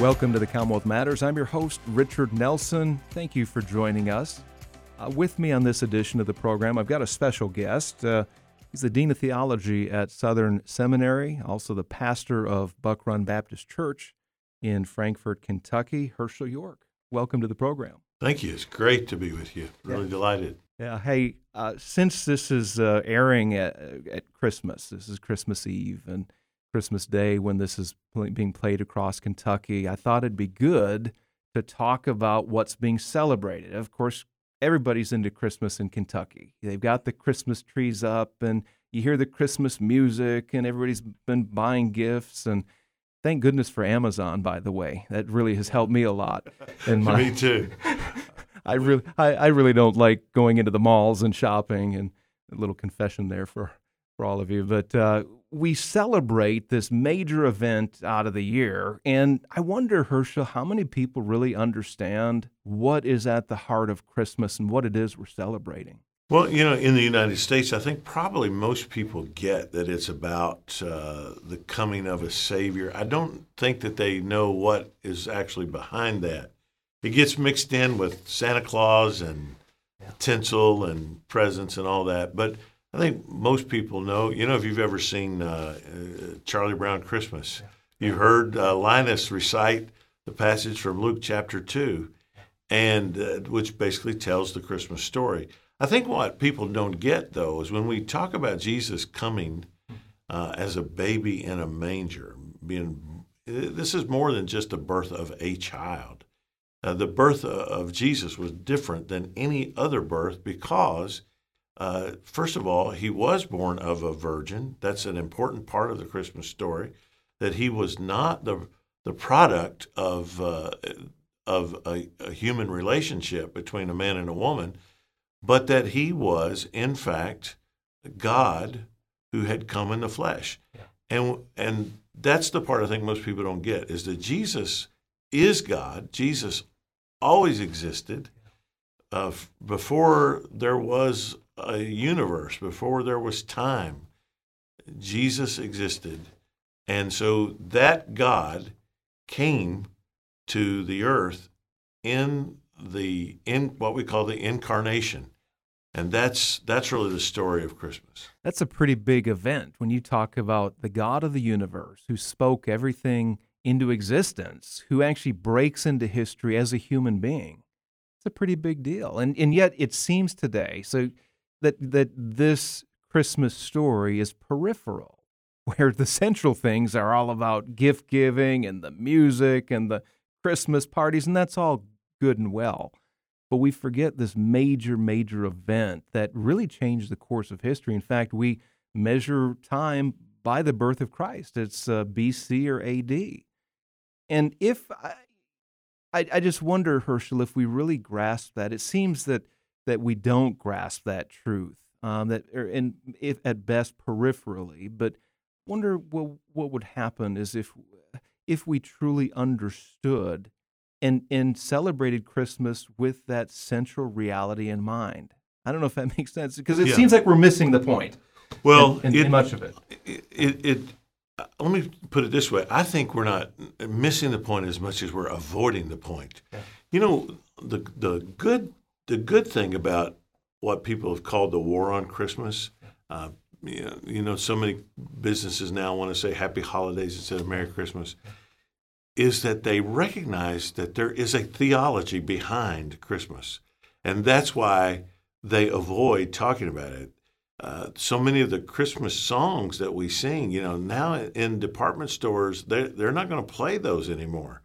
Welcome to the Commonwealth Matters. I'm your host, Richard Nelson. Thank you for joining us. Uh, with me on this edition of the program, I've got a special guest. Uh, he's the Dean of Theology at Southern Seminary, also the pastor of Buck Run Baptist Church in Frankfort, Kentucky, Hershael York. Welcome to the program. Thank you. It's great to be with you. Really yeah. delighted. Yeah. Hey, uh, since this is uh, airing at, at Christmas, this is Christmas Eve, and Christmas Day when this is being played across Kentucky, I thought it'd be good to talk about what's being celebrated. Of course, everybody's into Christmas in Kentucky. They've got the Christmas trees up and you hear the Christmas music and everybody's been buying gifts and thank goodness for Amazon by the way. That really has helped me a lot. In my, me too. I really I, I really don't like going into the malls and shopping and a little confession there for for all of you. But uh, we celebrate this major event out of the year. And I wonder, Hershael, how many people really understand what is at the heart of Christmas and what it is we're celebrating? Well, you know, in the United States, I think probably most people get that it's about uh, the coming of a Savior. I don't think that they know what is actually behind that. It gets mixed in with Santa Claus and yeah. tinsel and presents and all that. But I think most people know. You know, if you've ever seen uh, uh, Charlie Brown Christmas, you heard uh, Linus recite the passage from Luke chapter two, and uh, which basically tells the Christmas story. I think what people don't get though is when we talk about Jesus coming uh, as a baby in a manger, being this is more than just the birth of a child. Uh, the birth of Jesus was different than any other birth because uh, first of all, he was born of a virgin. That's an important part of the Christmas story. That he was not the the product of uh, of a, a, human relationship between a man and a woman, but that he was in fact God who had come in the flesh. Yeah. And and that's the part I think most people don't get is that Jesus is God. Jesus always existed. Uh, before there was a universe, before there was time, Jesus existed. And so that God came to the earth in the in what we call the incarnation. And that's that's really the story of Christmas. That's a pretty big event when you talk about the God of the universe who spoke everything into existence, who actually breaks into history as a human being. It's a pretty big deal. And and yet it seems today, so that that this Christmas story is peripheral, where the central things are all about gift giving and the music and the Christmas parties, and that's all good and well. But we forget this major, major event that really changed the course of history. In fact, we measure time by the birth of Christ. It's uh, BC or AD. And if I, I, I just wonder, Hershael, if we really grasp that, it seems that that we don't grasp that truth. Um, that or, and if at best peripherally, but wonder what what would happen is if if we truly understood and and celebrated Christmas with that central reality in mind. I don't know if that makes sense because it yeah. seems like we're missing the point. Well, in, in, it, in much of it. It, it, it, let me put it this way: I think we're not missing the point as much as we're avoiding the point. Yeah. You know, the the good the good thing about what people have called the war on Christmas, uh, you, know, you know, so many businesses now want to say Happy Holidays instead of Merry Christmas, is that they recognize that there is a theology behind Christmas, and that's why they avoid talking about it. Uh, so many of the Christmas songs that we sing, you know, now in department stores, they're, they're not going to play those anymore.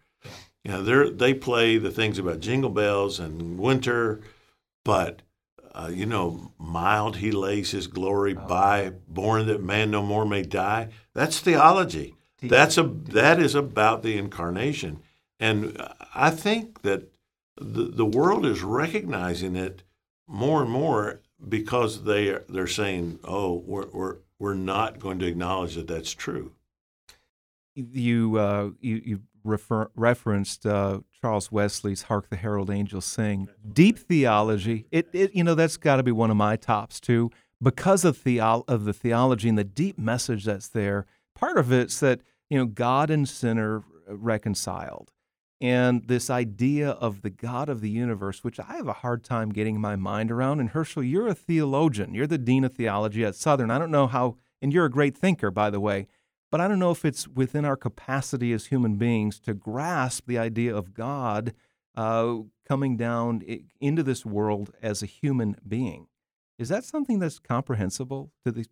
You know, they they play the things about jingle bells and winter, but uh, you know, mild he lays his glory oh. by, born that man no more may die. That's theology. That's a that is about the incarnation, and I think that the the world is recognizing it more and more because they they're saying, "Oh, we're we're we're not going to acknowledge that that's true." You uh, you you refer, referenced uh, Charles Wesley's "Hark the Herald Angels Sing." Deep theology. It, it you know that's got to be one of my tops too because of theo- of the theology and the deep message that's there. Part of it's that you know God and sinner reconciled and this idea of the God of the universe, which I have a hard time getting my mind around. And Hershael, you're a theologian. You're the dean of theology at Southern. I don't know how, and you're a great thinker, by the way, but I don't know if it's within our capacity as human beings to grasp the idea of God uh, coming down into this world as a human being. Is that something that's comprehensible to the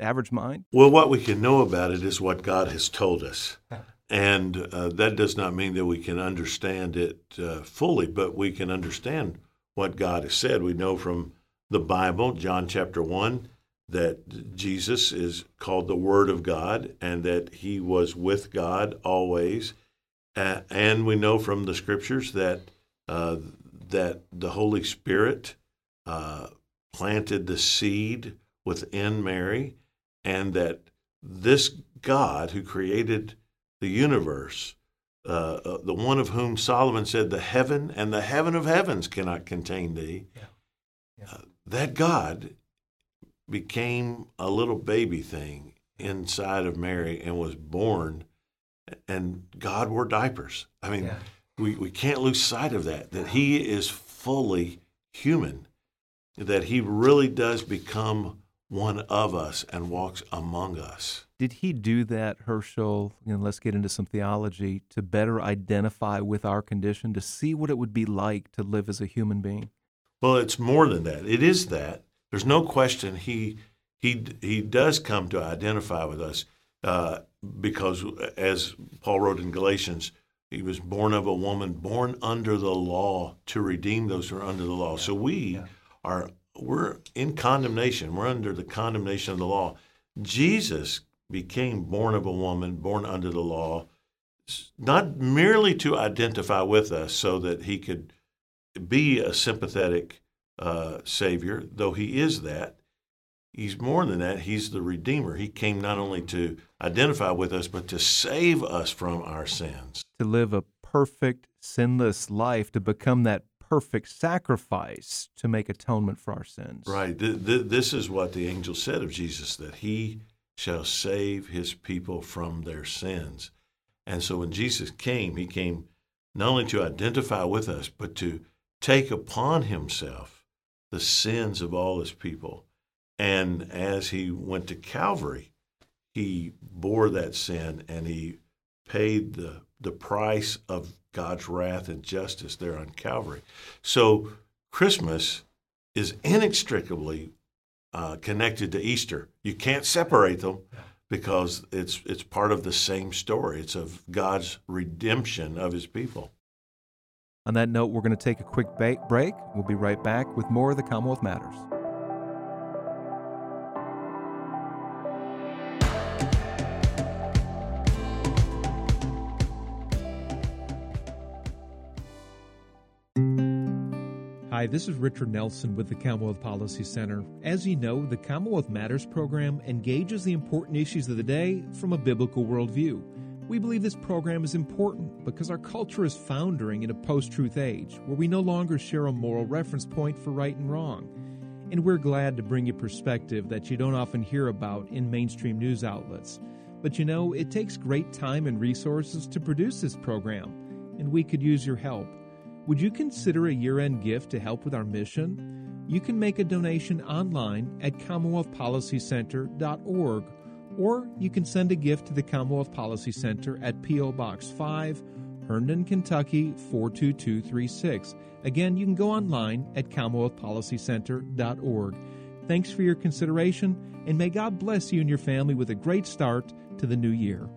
average mind? Well, what we can know about it is what God has told us. And uh, that does not mean that we can understand it uh, fully, but we can understand what God has said. We know from the Bible, John chapter 1, that Jesus is called the Word of God and that he was with God always. Uh, and we know from the scriptures that, uh, that the Holy Spirit uh, planted the seed within Mary and that this God who created the universe, uh, uh, the one of whom Solomon said, The heaven and the heaven of heavens cannot contain thee. Yeah. Yeah. Uh, that God became a little baby thing inside of Mary and was born, and God wore diapers. I mean, yeah. we, we can't lose sight of that, that He is fully human, that He really does become one of us and walks among us. Did he do that, Hershael? You know, let's get into some theology to better identify with our condition, to see what it would be like to live as a human being. Well, it's more than that. It is that. There's no question he he he does come to identify with us uh, because, as Paul wrote in Galatians, he was born of a woman, born under the law to redeem those who are under the law. Yeah. So we yeah. are we're in condemnation. We're under the condemnation of the law. Jesus became born of a woman, born under the law, not merely to identify with us so that he could be a sympathetic uh, Savior, though he is that. He's more than that. He's the Redeemer. He came not only to identify with us, but to save us from our sins. To live a perfect, sinless life, to become that perfect sacrifice to make atonement for our sins. Right. This is what the angel said of Jesus that he shall save his people from their sins. And so when Jesus came, he came not only to identify with us, but to take upon himself the sins of all his people. And as he went to Calvary, he bore that sin and he paid the, the price of God's wrath and justice there on Calvary. So Christmas is inextricably uh, connected to Easter. You can't separate them because it's it's part of the same story. It's of God's redemption of His people. On that note, we're going to take a quick break. We'll be right back with more of the Commonwealth Matters. Hi, this is Richard Nelson with the Commonwealth Policy Center. As you know, the Commonwealth Matters program engages the important issues of the day from a biblical worldview. We believe this program is important because our culture is foundering in a post truth age where we no longer share a moral reference point for right and wrong. And we're glad to bring you perspective that you don't often hear about in mainstream news outlets. But you know, it takes great time and resources to produce this program, and we could use your help. Would you consider a year end gift to help with our mission? You can make a donation online at CommonwealthPolicyCenter.org, or you can send a gift to the Commonwealth Policy Center at P.O. Box 5, Herndon, Kentucky 42236. Again, you can go online at CommonwealthPolicyCenter.org. Thanks for your consideration, and may God bless you and your family with a great start to the new year.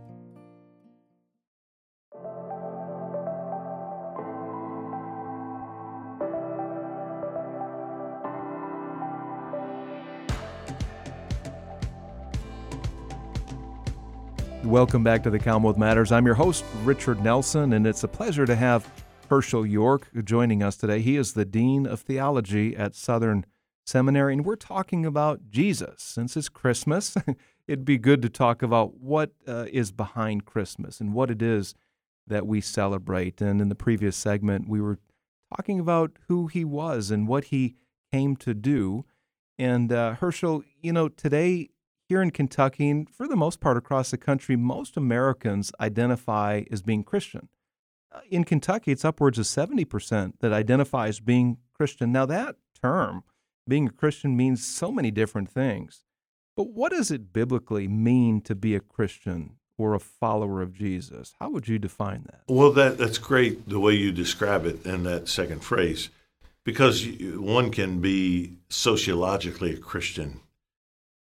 Welcome back to the Commonwealth Matters. I'm your host, Richard Nelson, and it's a pleasure to have Hershael York joining us today. He is the Dean of Theology at Southern Seminary, and we're talking about Jesus. Since it's Christmas, it'd be good to talk about what uh, is behind Christmas and what it is that we celebrate. And in the previous segment, we were talking about who he was and what he came to do. And uh, Hershael, you know, today here in Kentucky, and for the most part across the country, most Americans identify as being Christian. Uh, in Kentucky, it's upwards of 70% that identify as being Christian. Now, that term, being a Christian, means so many different things. But what does it biblically mean to be a Christian or a follower of Jesus? How would you define that? Well, that, that's great the way you describe it in that second phrase, because one can be sociologically a Christian,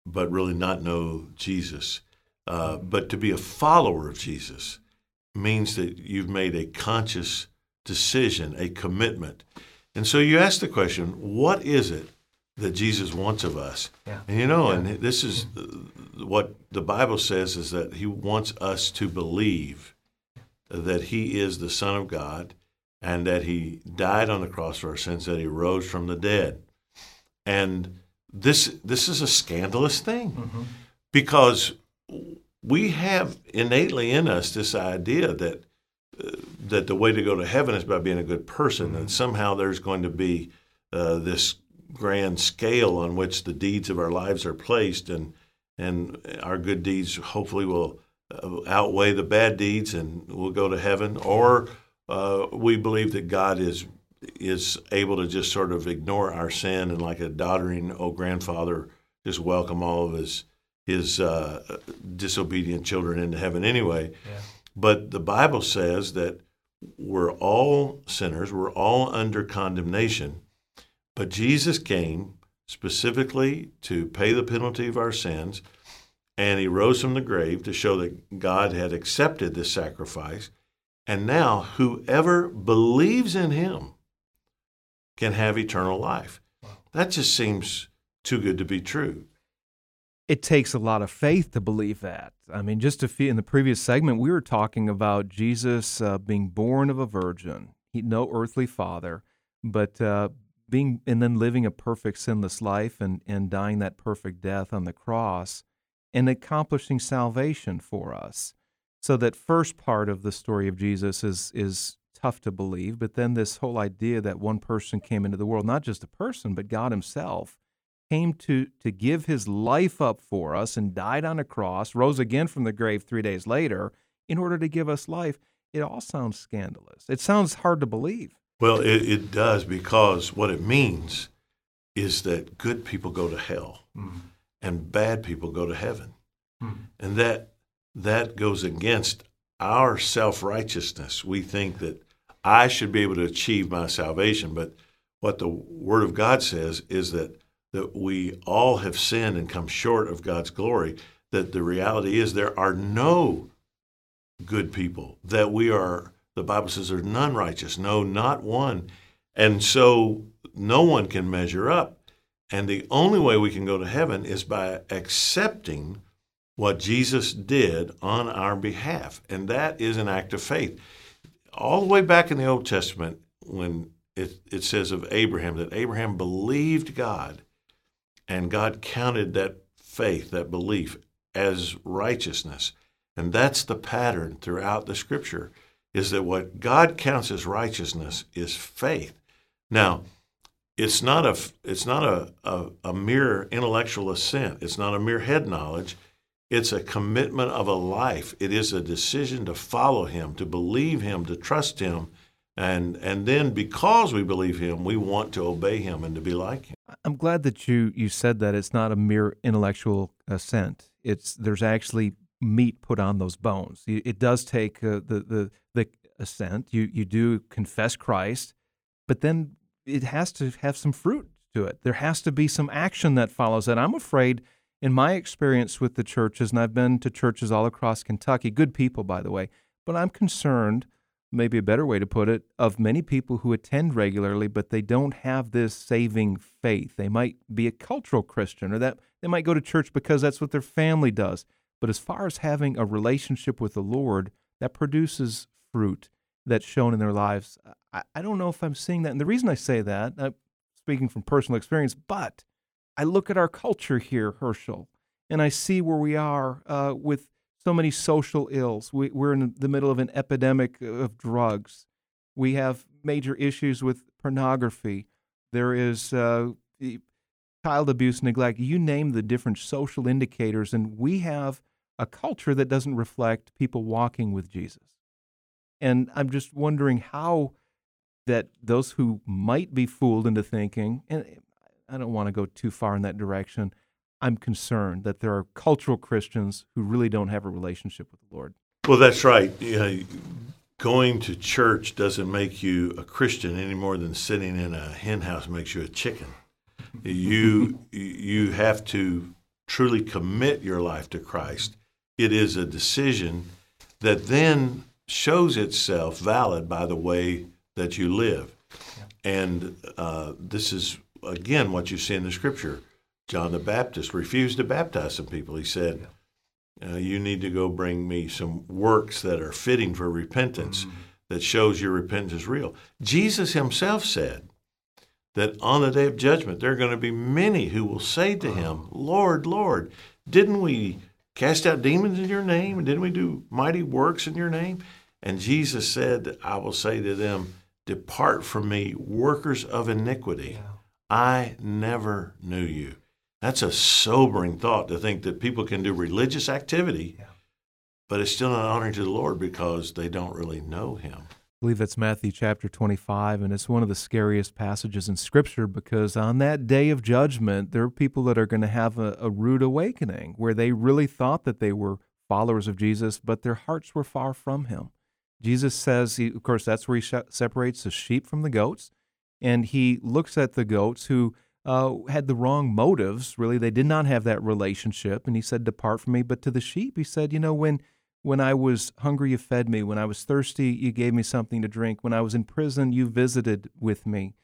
but really not know Jesus. Uh, but to be a follower of Jesus means that you've made a conscious decision, a commitment. And so you ask the question, what is it that Jesus wants of us? Yeah. And you know, yeah. and this is what the Bible says is that he wants us to believe that he is the Son of God and that he died on the cross for our sins, that he rose from the dead. And this this is a scandalous thing mm-hmm. because we have innately in us this idea that uh, that the way to go to heaven is by being a good person, mm-hmm. and somehow there's going to be uh, this grand scale on which the deeds of our lives are placed, and and our good deeds hopefully will uh, outweigh the bad deeds, and we'll go to heaven. Or uh, we believe that God is is able to just sort of ignore our sin and, like a doddering old grandfather, just welcome all of his his uh, disobedient children into heaven anyway. Yeah. But the Bible says that we're all sinners, we're all under condemnation. But Jesus came specifically to pay the penalty of our sins, and he rose from the grave to show that God had accepted this sacrifice. And now, whoever believes in him can have eternal life. That just seems too good to be true it takes a lot of faith to believe that. I mean, just to feel in the previous segment, we were talking about Jesus uh, being born of a virgin, he, no earthly father, but uh, being and then living a perfect sinless life and, and dying that perfect death on the cross and accomplishing salvation for us. So that first part of the story of Jesus is is tough to believe, but then this whole idea that one person came into the world, not just a person, but God himself came to, to give his life up for us and died on a cross, rose again from the grave three days later in order to give us life, it all sounds scandalous. It sounds hard to believe. Well, it, it does because what it means is that good people go to hell mm. and bad people go to heaven. Mm. And that that goes against our self-righteousness. We think that I should be able to achieve my salvation, but what the word of God says is that that we all have sinned and come short of God's glory, that the reality is there are no good people, that we are, the Bible says there's none righteous, no, not one. And so no one can measure up. And the only way we can go to heaven is by accepting what Jesus did on our behalf. And that is an act of faith. All the way back in the Old Testament, when it, it says of Abraham that Abraham believed God and God counted that faith, that belief, as righteousness. And that's the pattern throughout the scripture is that what God counts as righteousness is faith. Now, it's not a it's not a, a, a, mere intellectual assent. It's not a mere head knowledge. It's a commitment of a life. It is a decision to follow him, to believe him, to trust him, and and then because we believe him, we want to obey him and to be like him. I'm glad that you you said that it's not a mere intellectual assent. It's there's actually meat put on those bones. It does take uh, the the the assent. You you do confess Christ, but then it has to have some fruit to it. There has to be some action that follows that. I'm afraid in my experience with the churches, and I've been to churches all across Kentucky, good people, by the way, but I'm concerned maybe a better way to put it, of many people who attend regularly, but they don't have this saving faith. They might be a cultural Christian or that they might go to church because that's what their family does, But as far as having a relationship with the Lord that produces fruit that's shown in their lives, I, I don't know if I'm seeing that. And the reason I say that, I'm speaking from personal experience, but I look at our culture here, Hershael, and I see where we are uh, with so many social ills. We, we're in the middle of an epidemic of drugs. We have major issues with pornography. There is uh, child abuse, neglect. You name the different social indicators, and we have a culture that doesn't reflect people walking with Jesus. And I'm just wondering how that those who might be fooled into thinking, and I don't want to go too far in that direction, I'm concerned that there are cultural Christians who really don't have a relationship with the Lord. Well, that's right. Know, going to church doesn't make you a Christian any more than sitting in a hen house makes you a chicken. You you have to truly commit your life to Christ. It is a decision that then shows itself valid by the way that you live. And uh, this is again what you see in the scripture. John the Baptist refused to baptize some people. He said, uh, "You need to go bring me some works that are fitting for repentance, mm-hmm. that shows your repentance is real." Jesus Himself said that on the day of judgment there are going to be many who will say to Him, "Lord, Lord, didn't we cast out demons in Your name? And didn't we do mighty works in Your name?" And Jesus said, "I will say to them." Depart from me, workers of iniquity. Yeah. I never knew you. That's a sobering thought to think that people can do religious activity, yeah. but it's still not honoring to the Lord because they don't really know Him. I believe that's Matthew chapter 25, and it's one of the scariest passages in Scripture because on that day of judgment, there are people that are going to have a, a rude awakening where they really thought that they were followers of Jesus, but their hearts were far from Him. Jesus says, he, of course, that's where he separates the sheep from the goats, and he looks at the goats who uh, had the wrong motives. Really, they did not have that relationship. And he said, "Depart from me." But to the sheep, he said, "You know, when when I was hungry, you fed me. When I was thirsty, you gave me something to drink. When I was in prison, you visited with me."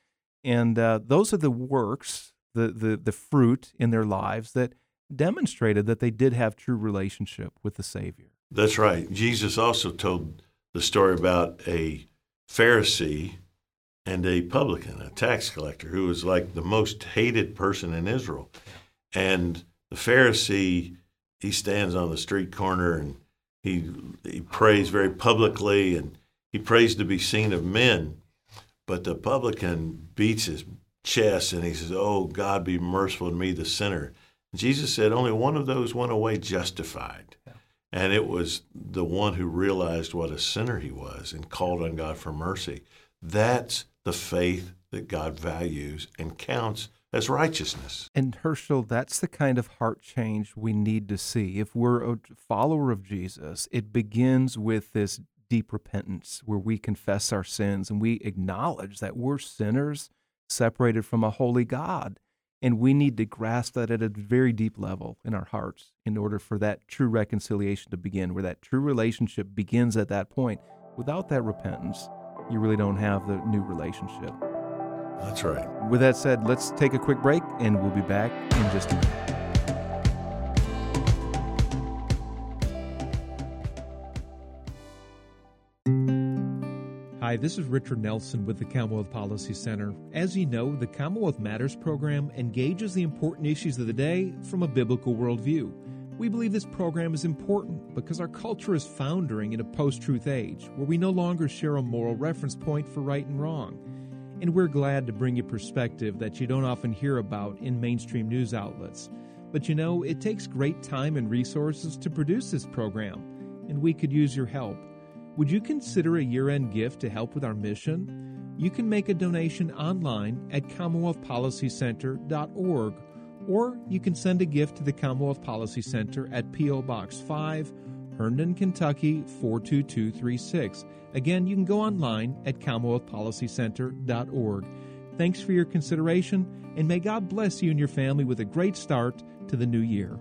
And uh, those are the works, the the the fruit in their lives that demonstrated that they did have true relationship with the Savior. That's right. Jesus also told the story about a Pharisee and a publican, a tax collector, who was like the most hated person in Israel. And the Pharisee, he stands on the street corner and he he prays very publicly and he prays to be seen of men. But the publican beats his chest and he says, Oh, God, be merciful to me, the sinner. Jesus said, Only one of those went away justified. And it was the one who realized what a sinner he was and called on God for mercy. That's the faith that God values and counts as righteousness. And Hershael, that's the kind of heart change we need to see. If we're a follower of Jesus, it begins with this deep repentance where we confess our sins and we acknowledge that we're sinners separated from a holy God. And we need to grasp that at a very deep level in our hearts in order for that true reconciliation to begin, where that true relationship begins at that point. Without that repentance, you really don't have the new relationship. That's right. With that said, let's take a quick break and we'll be back in just a minute. Hi, this is Richard Nelson with the Commonwealth Policy Center. As you know, the Commonwealth Matters program engages the important issues of the day from a biblical worldview. We believe this program is important because our culture is foundering in a post truth age where we no longer share a moral reference point for right and wrong. And we're glad to bring you perspective that you don't often hear about in mainstream news outlets. But you know, it takes great time and resources to produce this program, and we could use your help. Would you consider a year end gift to help with our mission? You can make a donation online at CommonwealthPolicyCenter.org or you can send a gift to the Commonwealth Policy Center at P.O. Box 5, Herndon, Kentucky 42236. Again, you can go online at CommonwealthPolicyCenter.org. Thanks for your consideration, and may God bless you and your family with a great start to the new year.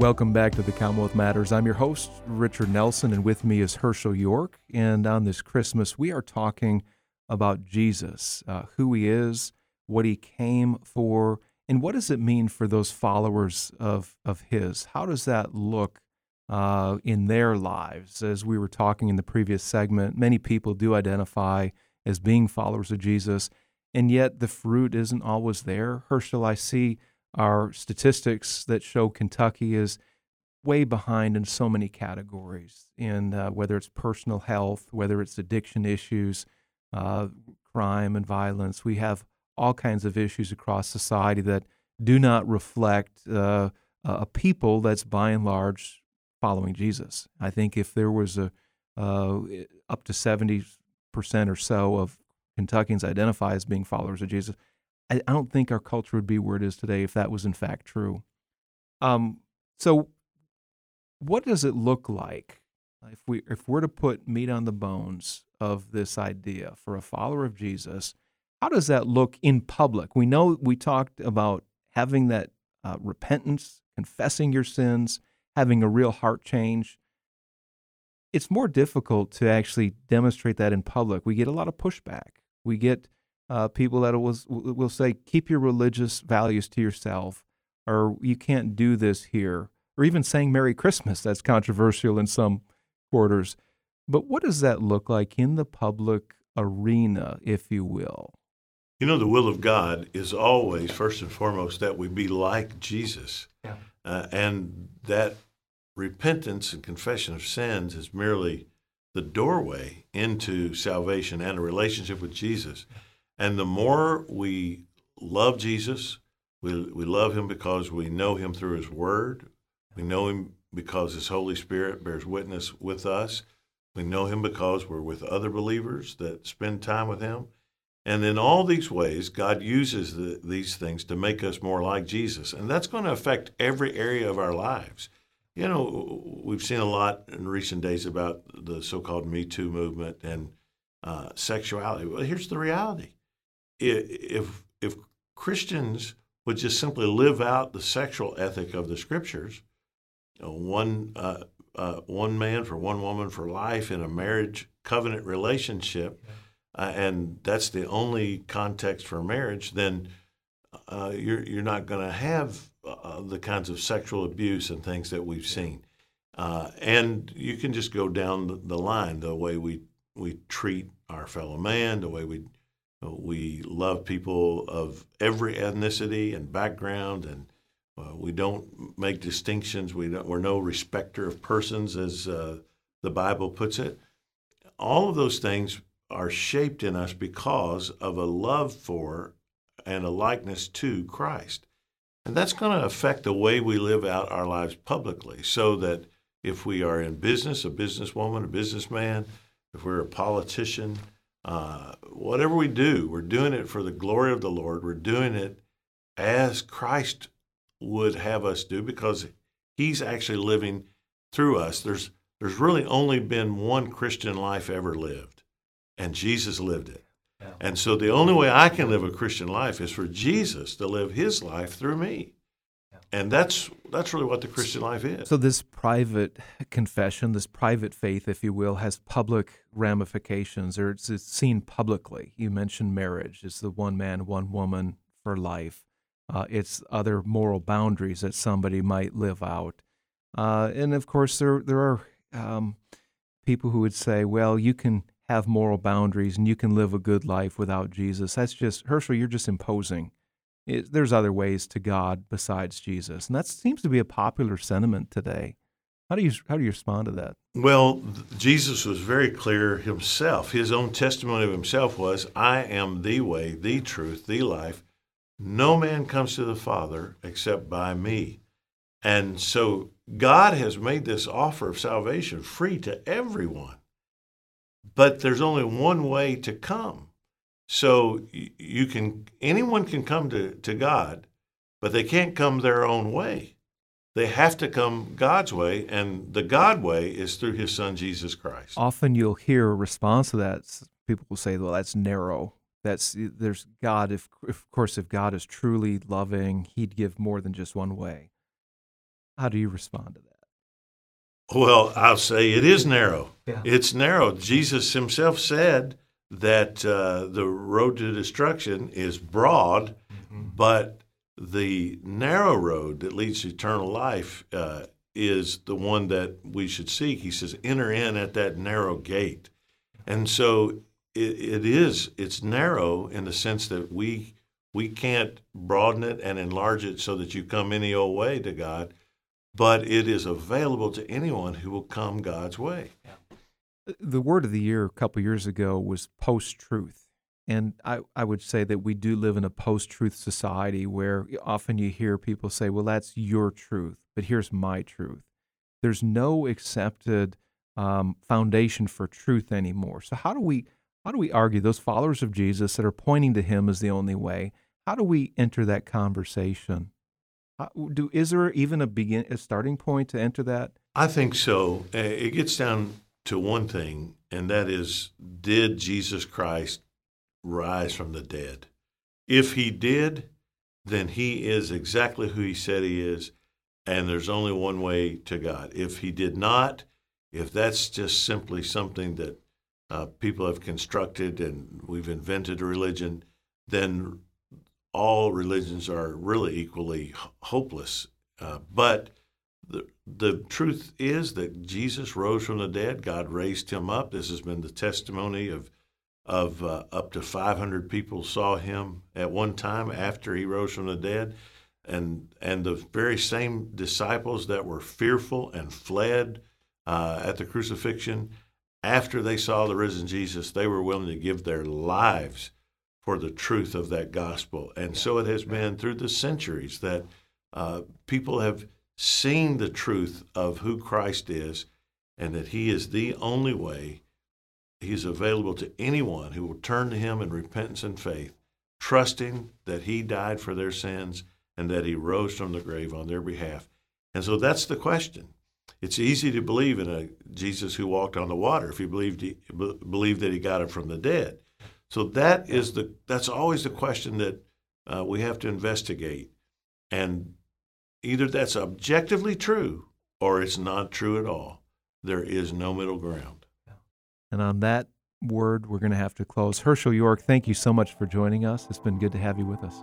Welcome back to the Commonwealth Matters. I'm your host, Richard Nelson, and with me is Hershael York. And on this Christmas, we are talking about Jesus, uh, who he is, what he came for, and what does it mean for those followers of, of his? How does that look uh, in their lives? As we were talking in the previous segment, many people do identify as being followers of Jesus, and yet the fruit isn't always there. Hershael, I see our statistics that show Kentucky is way behind in so many categories, in uh, whether it's personal health, whether it's addiction issues, uh, crime and violence. We have all kinds of issues across society that do not reflect uh, a people that's by and large following Jesus. I think if there was a uh, up to seventy percent or so of Kentuckians identify as being followers of Jesus, I, I don't think our culture would be where it is today if that was in fact true. Um, so, what does it look like if we if we're to put meat on the bones of this idea for a follower of Jesus? How does that look in public? We know we talked about having that uh, repentance, confessing your sins, having a real heart change. It's more difficult to actually demonstrate that in public. We get a lot of pushback. We get uh, people that will, will say, keep your religious values to yourself, or you can't do this here, or even saying Merry Christmas. That's controversial in some quarters. But what does that look like in the public arena, if you will? You know, the will of God is always, first and foremost, that we be like Jesus. Yeah. Uh, and that repentance and confession of sins is merely the doorway into salvation and a relationship with Jesus. Yeah. And the more we love Jesus, we, we love him because we know him through his word. We know him because his Holy Spirit bears witness with us. We know him because we're with other believers that spend time with him. And in all these ways, God uses the, these things to make us more like Jesus. And that's going to affect every area of our lives. You know, we've seen a lot in recent days about the so called Me Too movement and uh, sexuality. Well, here's the reality if if Christians would just simply live out the sexual ethic of the scriptures, you know, one uh, uh, one man for one woman for life in a marriage covenant relationship, uh, and that's the only context for marriage, then uh, you're you're not going to have uh, the kinds of sexual abuse and things that we've seen. Uh, and you can just go down the line the way we we treat our fellow man, the way we we love people of every ethnicity and background, and uh, we don't make distinctions. We we're no respecter of persons, as uh, the Bible puts it. All of those things are shaped in us because of a love for and a likeness to Christ. And that's going to affect the way we live out our lives publicly, so that if we are in business, a businesswoman, a businessman, if we're a politician, uh, whatever we do, we're doing it for the glory of the Lord. We're doing it as Christ would have us do because He's actually living through us. There's there's really only been one Christian life ever lived, and Jesus lived it. Yeah. And so the only way I can live a Christian life is for Jesus to live His life through me and that's that's really what the Christian life is. So this private confession, this private faith, if you will, has public ramifications, or it's, it's seen publicly. You mentioned marriage; it's the one man, one woman for life. Uh, it's other moral boundaries that somebody might live out, uh, and of course, there there are um, people who would say, "Well, you can." have moral boundaries and you can live a good life without Jesus. That's just Hershael, you're just imposing it, there's other ways to God besides Jesus, and that seems to be a popular sentiment today. How do you how do you respond to that? Well, Jesus was very clear himself. His own testimony of himself was, "I am the way, the truth, the life. No man comes to the Father except by me." And so God has made this offer of salvation free to everyone. But there's only one way to come. So you can anyone can come to, to God, but they can't come their own way. They have to come God's way, and the God way is through His Son Jesus Christ. Often you'll hear a response to that. People will say, "Well, that's narrow. That's there's God. If, of course, if God is truly loving, He'd give more than just one way." How do you respond to that? Well, I'll say it is narrow. Yeah. It's narrow. Jesus himself said that uh, the road to destruction is broad, but the narrow road that leads to eternal life uh, is the one that we should seek. He says, enter in at that narrow gate. And so it, it is, it's narrow in the sense that we we can't broaden it and enlarge it so that you come any old way to God, but it is available to anyone who will come God's way. The word of the year a couple years ago was post truth. And I, I would say that we do live in a post truth society where often you hear people say, well, that's your truth, but here's my truth. There's no accepted um, foundation for truth anymore. So, how do we how do we argue those followers of Jesus that are pointing to him as the only way? How do we enter that conversation? Do is there even a begin a starting point to enter that? I think so. Uh, It gets down to one thing, and that is did Jesus Christ rise from the dead? If he did, then he is exactly who he said he is, and there's only one way to God. If he did not, if that's just simply something that uh, people have constructed and we've invented a religion, then all religions are really equally hopeless. Uh, but the, the truth is that Jesus rose from the dead. God raised him up. This has been the testimony of of uh, up to 500 people saw him at one time after he rose from the dead, and and the very same disciples that were fearful and fled uh, at the crucifixion, after they saw the risen Jesus, they were willing to give their lives for the truth of that gospel. And so it has been through the centuries that uh, people have seen the truth of who Christ is and that he is the only way. He's available to anyone who will turn to him in repentance and faith, trusting that he died for their sins and that he rose from the grave on their behalf. And so that's the question. It's easy to believe in a Jesus who walked on the water if you believed he, be- believed that he got it from the dead. So that is the that's always the question that uh, we have to investigate, and either that's objectively true or it's not true at all. There is no middle ground. And on that word, we're going to have to close. Hershael York, thank you so much for joining us. It's been good to have you with us.